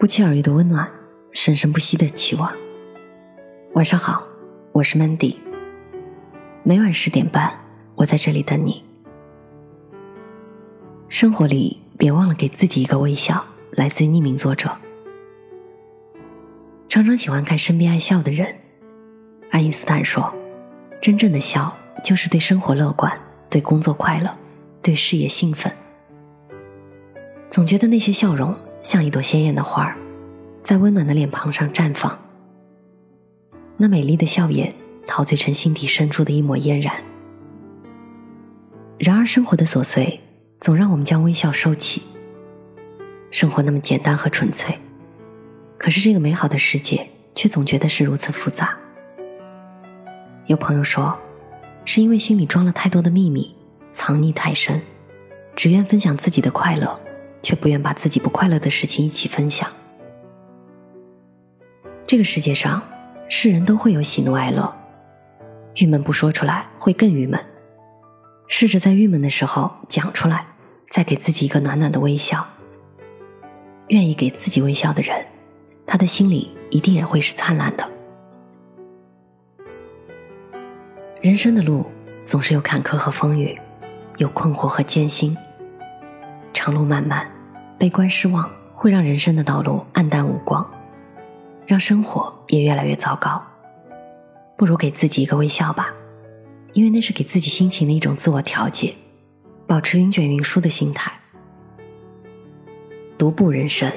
不期而遇的温暖，生生不息的期望。晚上好，我是 Mandy。每晚十点半，我在这里等你。生活里别忘了给自己一个微笑。来自于匿名作者。常常喜欢看身边爱笑的人。爱因斯坦说：“真正的笑，就是对生活乐观，对工作快乐，对事业兴奋。”总觉得那些笑容。像一朵鲜艳的花儿，在温暖的脸庞上绽放。那美丽的笑颜，陶醉成心底深处的一抹嫣然。然而，生活的琐碎总让我们将微笑收起。生活那么简单和纯粹，可是这个美好的世界却总觉得是如此复杂。有朋友说，是因为心里装了太多的秘密，藏匿太深，只愿分享自己的快乐。却不愿把自己不快乐的事情一起分享。这个世界上，是人都会有喜怒哀乐，郁闷不说出来会更郁闷。试着在郁闷的时候讲出来，再给自己一个暖暖的微笑。愿意给自己微笑的人，他的心里一定也会是灿烂的。人生的路总是有坎坷和风雨，有困惑和艰辛。长路漫漫，悲观失望会让人生的道路黯淡无光，让生活也越来越糟糕。不如给自己一个微笑吧，因为那是给自己心情的一种自我调节，保持云卷云舒的心态，独步人生，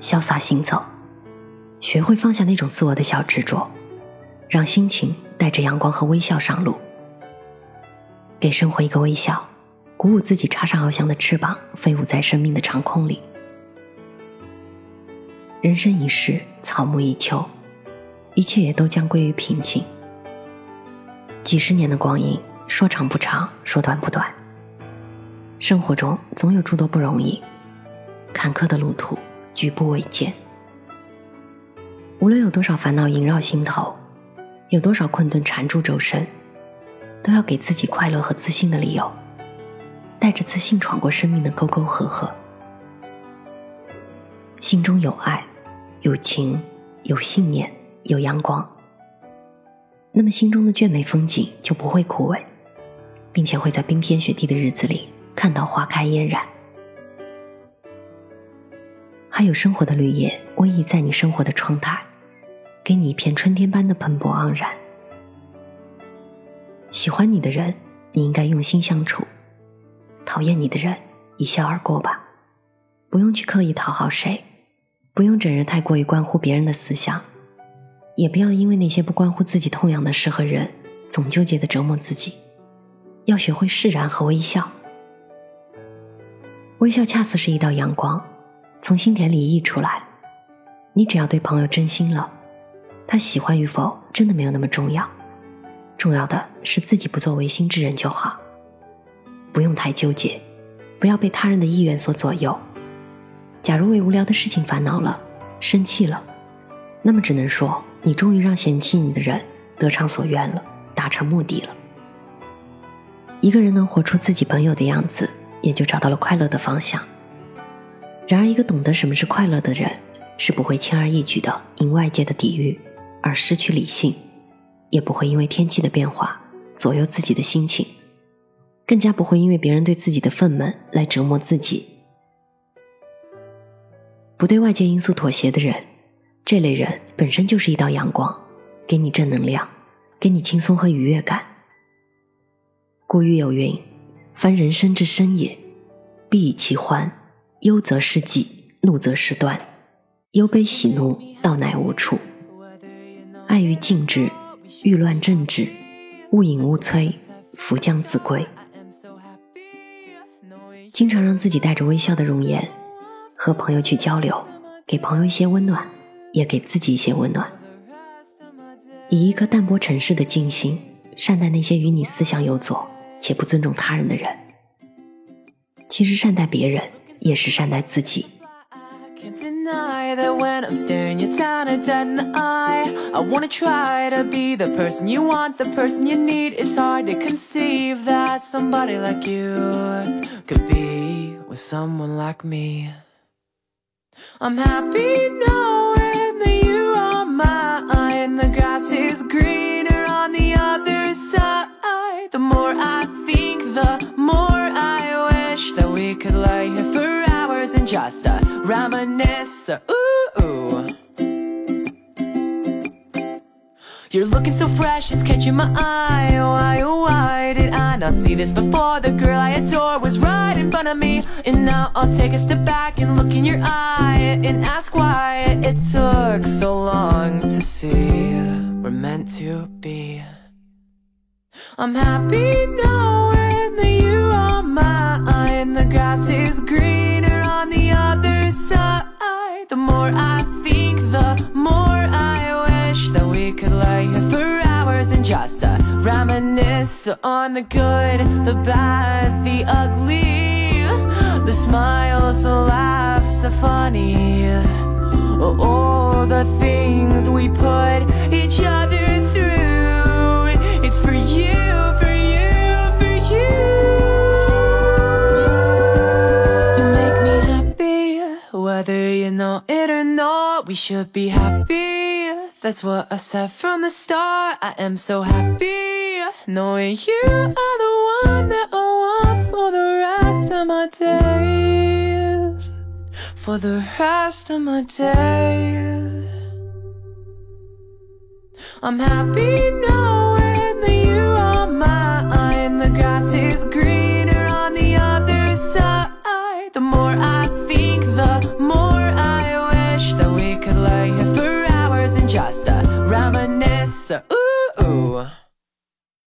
潇洒行走，学会放下那种自我的小执着，让心情带着阳光和微笑上路，给生活一个微笑。鼓舞自己，插上翱翔的翅膀，飞舞在生命的长空里。人生一世，草木一秋，一切也都将归于平静。几十年的光阴，说长不长，说短不短。生活中总有诸多不容易，坎坷的路途，举步维艰。无论有多少烦恼萦绕心头，有多少困顿缠住周身，都要给自己快乐和自信的理由。带着自信闯过生命的沟沟壑壑，心中有爱、有情、有信念、有阳光，那么心中的眷美风景就不会枯萎，并且会在冰天雪地的日子里看到花开嫣然。还有生活的绿叶偎依在你生活的窗台，给你一片春天般的蓬勃盎然。喜欢你的人，你应该用心相处。讨厌你的人，一笑而过吧，不用去刻意讨好谁，不用整日太过于关乎别人的思想，也不要因为那些不关乎自己痛痒的事和人，总纠结的折磨自己。要学会释然和微笑，微笑恰似是一道阳光，从心田里溢出来。你只要对朋友真心了，他喜欢与否真的没有那么重要，重要的是自己不做违心之人就好。不用太纠结，不要被他人的意愿所左右。假如为无聊的事情烦恼了、生气了，那么只能说你终于让嫌弃你的人得偿所愿了，达成目的了。一个人能活出自己本有的样子，也就找到了快乐的方向。然而，一个懂得什么是快乐的人，是不会轻而易举的因外界的抵御而失去理性，也不会因为天气的变化左右自己的心情。更加不会因为别人对自己的愤懑来折磨自己。不对外界因素妥协的人，这类人本身就是一道阳光，给你正能量，给你轻松和愉悦感。古语有云：“凡人生之深也，必以其欢；忧则失己，怒则失端。忧悲喜怒，道乃无处。爱欲静止，欲乱正止，勿隐勿摧，福将自归。”经常让自己带着微笑的容颜，和朋友去交流，给朋友一些温暖，也给自己一些温暖。以一颗淡泊尘世的静心，善待那些与你思想有左且不尊重他人的人。其实善待别人，也是善待自己。with someone like me. I'm happy knowing that you are mine. The grass is greener on the other side. The more I think, the more I wish that we could lay here for hours and just uh, reminisce. Ooh. ooh. You're looking so fresh, it's catching my eye. I see this before? The girl I adore was right in front of me. And now I'll take a step back and look in your eye and ask why it took so long to see. We're meant to be. I'm happy knowing that you are mine. The grass is greener on the other side. The more I reminisce on the good, the bad, the ugly, the smiles, the laughs, the funny. All the things we put each other through. It's for you, for you, for you. You make me happy, whether you know it or not. We should be happy. That's what I said from the start. I am so happy knowing you are the one that I want for the rest of my days. For the rest of my days. I'm happy knowing